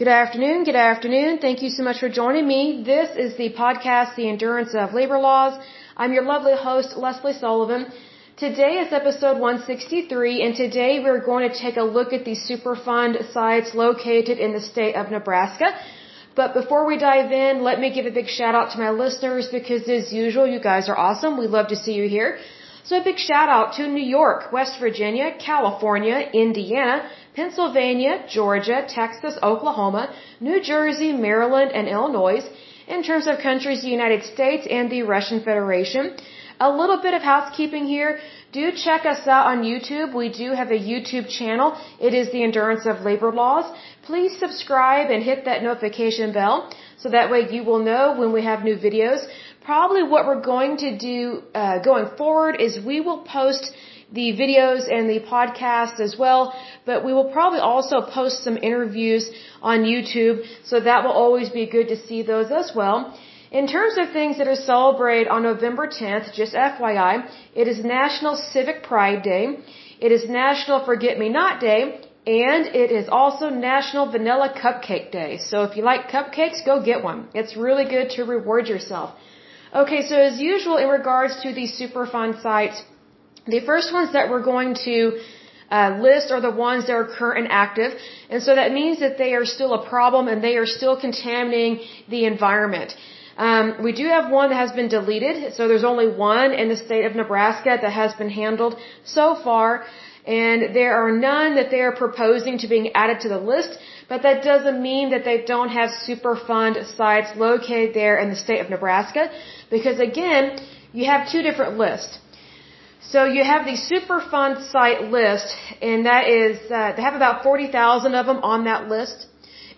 Good afternoon. Good afternoon. Thank you so much for joining me. This is the podcast, The Endurance of Labor Laws. I'm your lovely host, Lesley Sullivan. Today is episode 163, and today we're going to take a look at the Superfund sites located in the state of Nebraska. But before we dive in, let me give a big shout out to my listeners because as usual, you guys are awesome. We love to see you here. So a big shout out to New York, West Virginia, California, Indiana, Pennsylvania, Georgia, Texas, Oklahoma, New Jersey, Maryland, and Illinois. In terms of countries, the United States and the Russian Federation. A little bit of housekeeping here. Do check us out on YouTube. We do have a YouTube channel. It is the Endurance of Labor Laws. Please subscribe and hit that notification bell so that way you will know when we have new videos. Probably what we're going to do uh, going forward is we will post the videos and the podcast as well, but we will probably also post some interviews on YouTube, so that will always be good to see those as well. In terms of things that are celebrated on November 10th, just FYI, it is National Civic Pride Day, it is National Forget Me Not Day, and it is also National Vanilla Cupcake Day. So if you like cupcakes, go get one. It's really good to reward yourself. Okay, so as usual in regards to these Superfund sites, the first ones that we're going to uh, list are the ones that are current and active. And so that means that they are still a problem and they are still contaminating the environment. Um, we do have one that has been deleted. So there's only one in the state of Nebraska that has been handled so far. And there are none that they are proposing to being added to the list. But that doesn't mean that they don't have Superfund sites located there in the state of Nebraska. Because again, you have two different lists. So you have the Superfund site list, and that is, uh, they have about 40,000 of them on that list,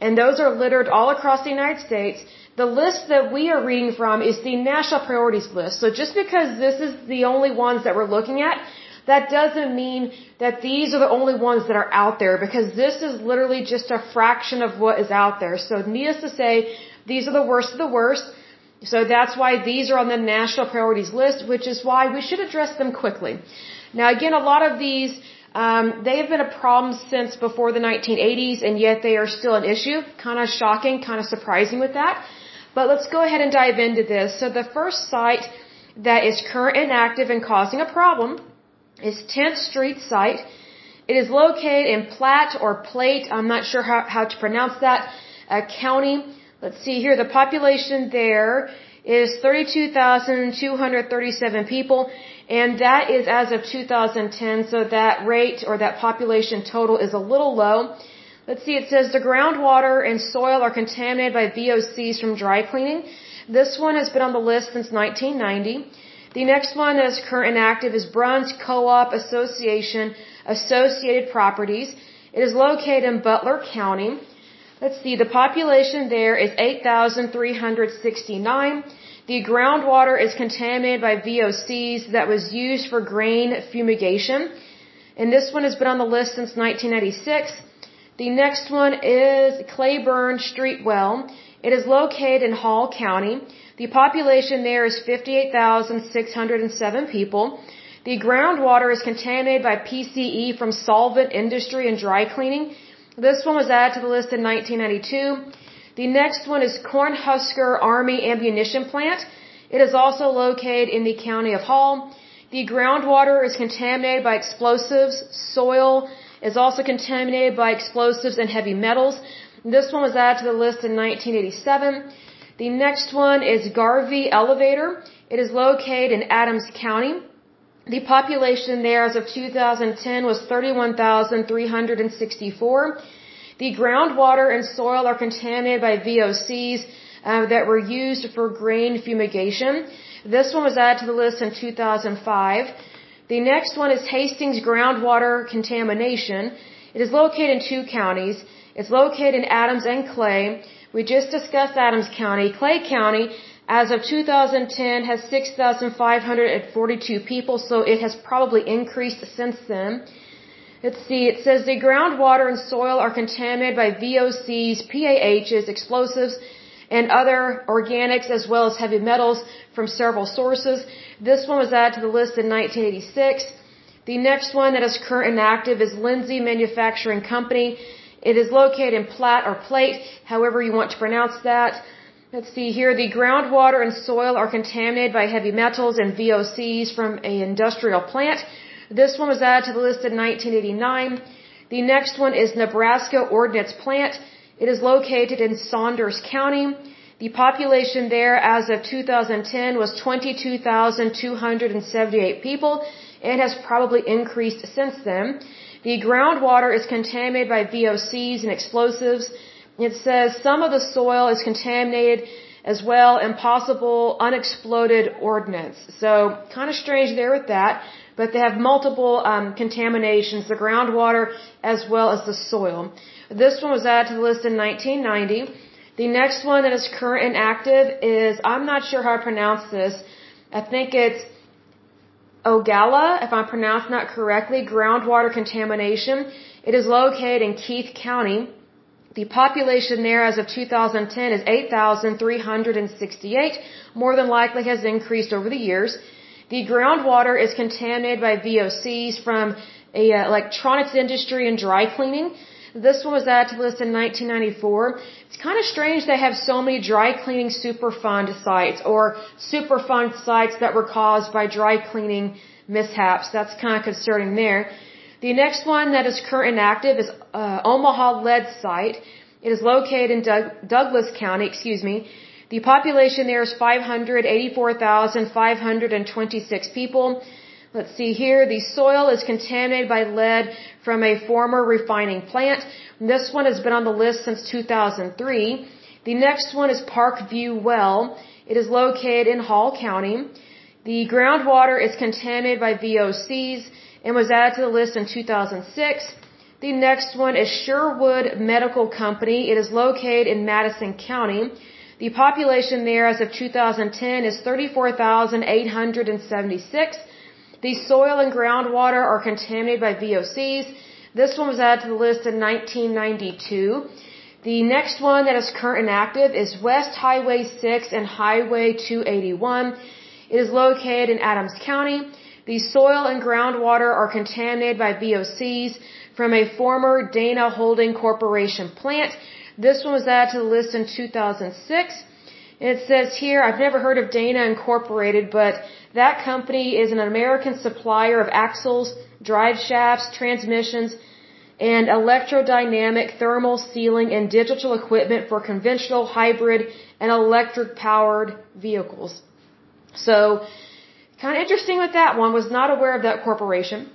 and those are littered all across the United States. The list that we are reading from is the national priorities list. So just because this is the only ones that we're looking at, that doesn't mean that these are the only ones that are out there because this is literally just a fraction of what is out there. So needless to say, these are the worst of the worst. So that's why these are on the national priorities list, which is why we should address them quickly. Now again, a lot of these, um, they have been a problem since before the 1980s, and yet they are still an issue. Kind of shocking, kind of surprising with that. But let's go ahead and dive into this. So the first site that is current and active and causing a problem is 10th Street site. It is located in Platte or Plate, I'm not sure how, how to pronounce that, uh, county. Let's see here, the population there is 32,237 people, and that is as of 2010, so that rate or that population total is a little low. Let's see, it says the groundwater and soil are contaminated by VOCs from dry cleaning. This one has been on the list since 1990. The next one that is current and active is Bruno Co-op Association Associated Properties. It is located in Butler County. Let's see, the population there is 8,369. The groundwater is contaminated by VOCs that was used for grain fumigation. And this one has been on the list since 1996. The next one is Cleburn Street Well. It is located in Hall County. The population there is 58,607 people. The groundwater is contaminated by PCE from solvent industry and dry cleaning. This one was added to the list in 1992. The next one is Cornhusker Army Ammunition Plant. It is also located in the county of Hall. The groundwater is contaminated by explosives. Soil is also contaminated by explosives and heavy metals. This one was added to the list in 1987. The next one is Garvey Elevator. It is located in Adams County. The population there as of 2010 was 31,364. The groundwater and soil are contaminated by VOCs uh, that were used for grain fumigation. This one was added to the list in 2005. The next one is Hastings groundwater contamination. It is located in two counties. It's located in Adams and Clay. We just discussed Adams County. Clay County as of 2010 has 6,542 people, so it has probably increased since then. Let's see, it says the groundwater and soil are contaminated by VOCs, PAHs, explosives, and other organics as well as heavy metals from several sources. This one was added to the list in 1986. The next one that is current and active is Lindsay Manufacturing Company. It is located in Platte or Plate, however you want to pronounce that. Let's see here. The groundwater and soil are contaminated by heavy metals and VOCs from an industrial plant. This one was added to the list in 1989. The next one is Nebraska Ordnance Plant. It is located in Saunders County. The population there as of 2010 was 22,278 people and has probably increased since then. The groundwater is contaminated by VOCs and explosives. It says some of the soil is contaminated as well and possible unexploded ordnance. So kind of strange there with that but they have multiple um, contaminations, the groundwater as well as the soil. This one was added to the list in 1990. The next one that is current and active is, I'm not sure how I pronounce this. I think it's Ogalla, if I'm pronouncing that correctly, groundwater contamination. It is located in Keith County. The population there as of 2010 is 8,368, more than likely has increased over the years. The groundwater is contaminated by VOCs from a uh, electronics industry and dry cleaning. This one was added to the list in 1994. It's kind of strange they have so many dry cleaning Superfund sites or Superfund sites that were caused by dry cleaning mishaps. That's kind of concerning there. The next one that is current and active is uh, Omaha Lead Site. It is located in Doug Douglas County, excuse me. The population there is 584,526 people. Let's see here. The soil is contaminated by lead from a former refining plant. This one has been on the list since 2003. The next one is Parkview Well. It is located in Hall County. The groundwater is contaminated by VOCs and was added to the list in 2006. The next one is Sherwood Medical Company. It is located in Madison County. The population there as of 2010 is 34,876. The soil and groundwater are contaminated by VOCs. This one was added to the list in 1992. The next one that is current and active is West Highway 6 and Highway 281. It is located in Adams County. The soil and groundwater are contaminated by VOCs from a former Dana Holding Corporation plant. This one was added to the list in 2006. It says here, I've never heard of Dana Incorporated, but that company is an American supplier of axles, drive shafts, transmissions, and electrodynamic thermal sealing and digital equipment for conventional, hybrid, and electric powered vehicles. So, kind of interesting with that one, was not aware of that corporation.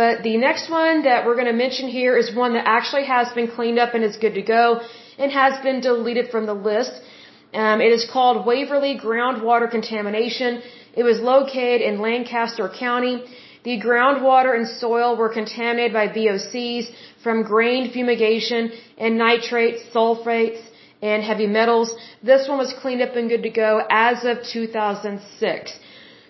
But the next one that we're going to mention here is one that actually has been cleaned up and is good to go and has been deleted from the list. Um, it is called Waverly Groundwater Contamination. It was located in Lancaster County. The groundwater and soil were contaminated by VOCs from grain fumigation and nitrates, sulfates, and heavy metals. This one was cleaned up and good to go as of 2006.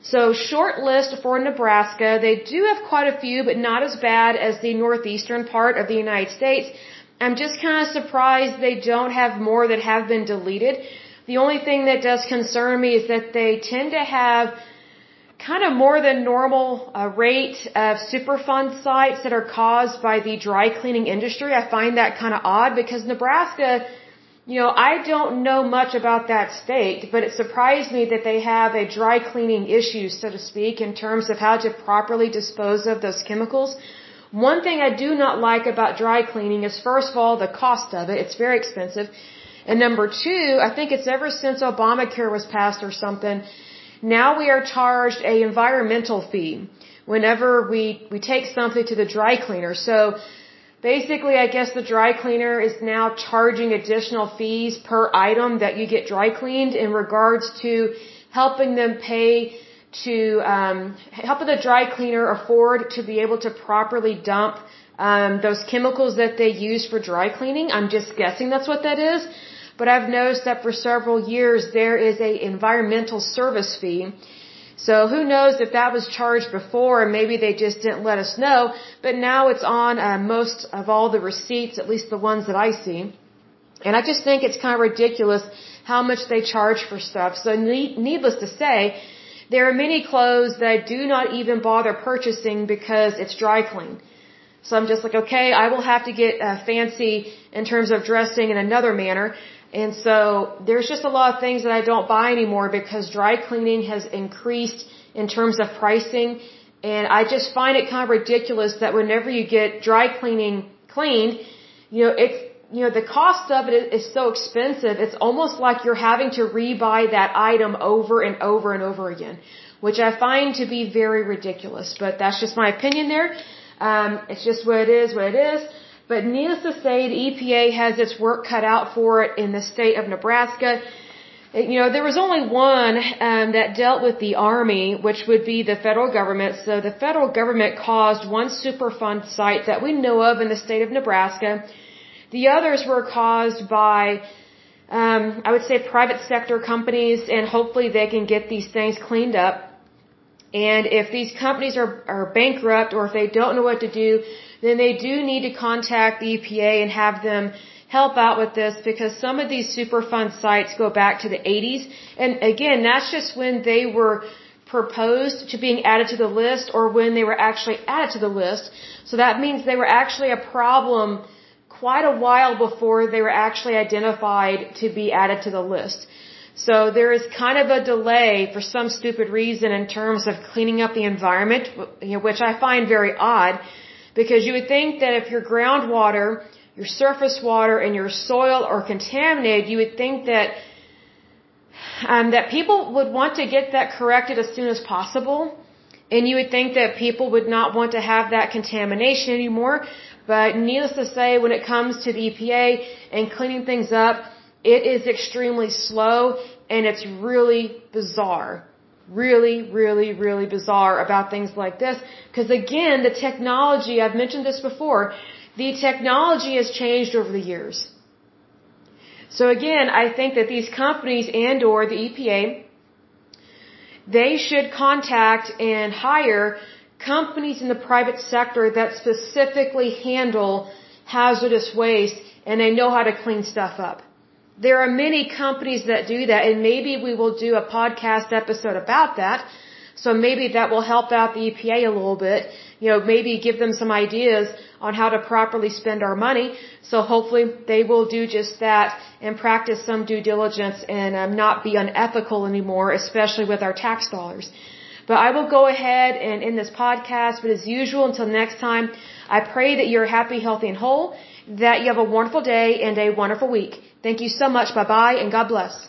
So short list for Nebraska. They do have quite a few, but not as bad as the northeastern part of the United States. I'm just kind of surprised they don't have more that have been deleted. The only thing that does concern me is that they tend to have kind of more than normal uh, rate of Superfund sites that are caused by the dry cleaning industry. I find that kind of odd because Nebraska you know, I don't know much about that state, but it surprised me that they have a dry cleaning issue, so to speak, in terms of how to properly dispose of those chemicals. One thing I do not like about dry cleaning is first of all the cost of it. It's very expensive. And number two, I think it's ever since Obamacare was passed or something, now we are charged a environmental fee whenever we, we take something to the dry cleaner. So Basically, I guess the dry cleaner is now charging additional fees per item that you get dry cleaned in regards to helping them pay to um, helping the dry cleaner afford to be able to properly dump um, those chemicals that they use for dry cleaning. I'm just guessing that's what that is. But I've noticed that for several years there is a environmental service fee so who knows if that was charged before and maybe they just didn't let us know, but now it's on uh, most of all the receipts, at least the ones that I see. And I just think it's kind of ridiculous how much they charge for stuff. So needless to say, there are many clothes that I do not even bother purchasing because it's dry clean. So I'm just like, okay, I will have to get uh, fancy in terms of dressing in another manner. And so there's just a lot of things that I don't buy anymore because dry cleaning has increased in terms of pricing. And I just find it kind of ridiculous that whenever you get dry cleaning cleaned, you know, it's, you know, the cost of it is so expensive. It's almost like you're having to rebuy that item over and over and over again, which I find to be very ridiculous. But that's just my opinion there. Um, it's just what it is, what it is. But needless to say, the EPA has its work cut out for it in the state of Nebraska. You know, there was only one um, that dealt with the Army, which would be the federal government. So the federal government caused one Superfund site that we know of in the state of Nebraska. The others were caused by, um, I would say, private sector companies, and hopefully they can get these things cleaned up. And if these companies are, are bankrupt or if they don't know what to do, then they do need to contact the EPA and have them help out with this because some of these Superfund sites go back to the 80s. And again, that's just when they were proposed to being added to the list or when they were actually added to the list. So that means they were actually a problem quite a while before they were actually identified to be added to the list. So there is kind of a delay for some stupid reason in terms of cleaning up the environment, which I find very odd because you would think that if your groundwater, your surface water, and your soil are contaminated, you would think that um, that people would want to get that corrected as soon as possible. And you would think that people would not want to have that contamination anymore. But needless to say, when it comes to the EPA and cleaning things up, it is extremely slow and it's really bizarre really, really, really bizarre about things like this. Because again, the technology, I've mentioned this before, the technology has changed over the years. So again, I think that these companies and or the EPA, they should contact and hire companies in the private sector that specifically handle hazardous waste and they know how to clean stuff up. There are many companies that do that, and maybe we will do a podcast episode about that. So maybe that will help out the EPA a little bit. You know, maybe give them some ideas on how to properly spend our money. So hopefully they will do just that and practice some due diligence and um, not be unethical anymore, especially with our tax dollars. But I will go ahead and end this podcast. But as usual, until next time, I pray that you're happy, healthy, and whole, that you have a wonderful day and a wonderful week. Thank you so much. Bye bye and God bless.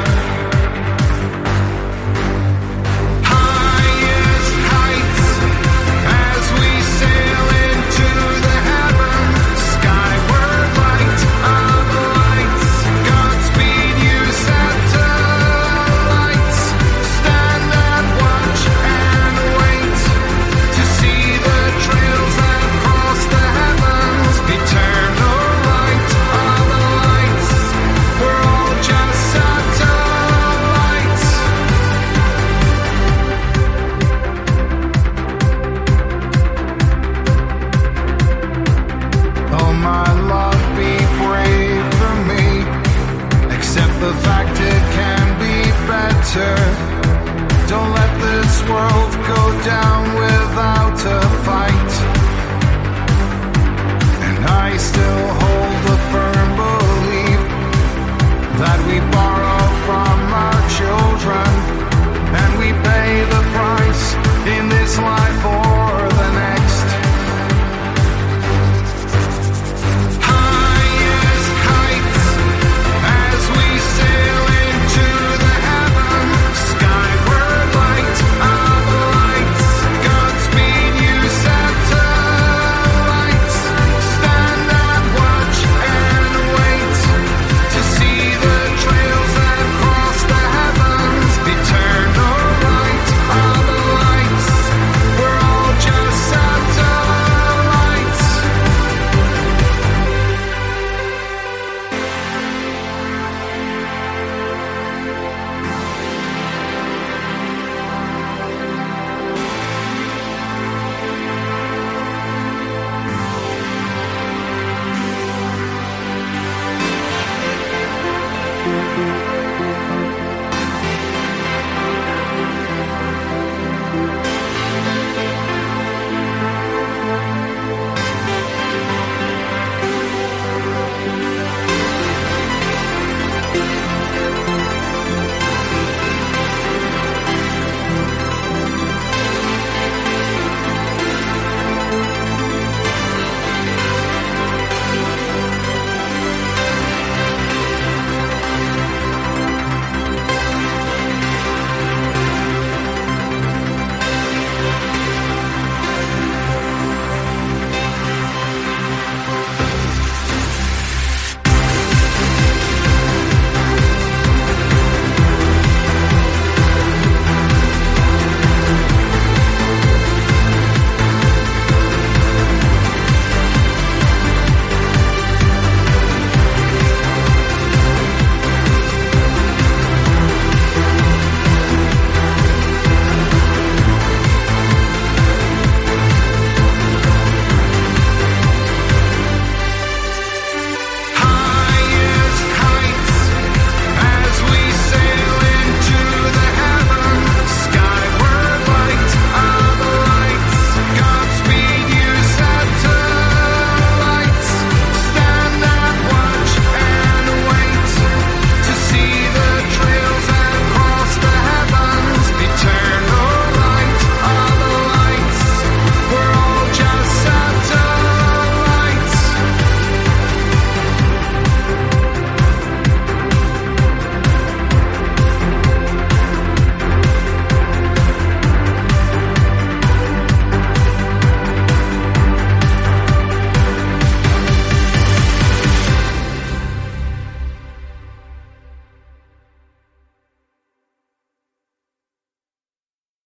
Don't let this world go down without a fight.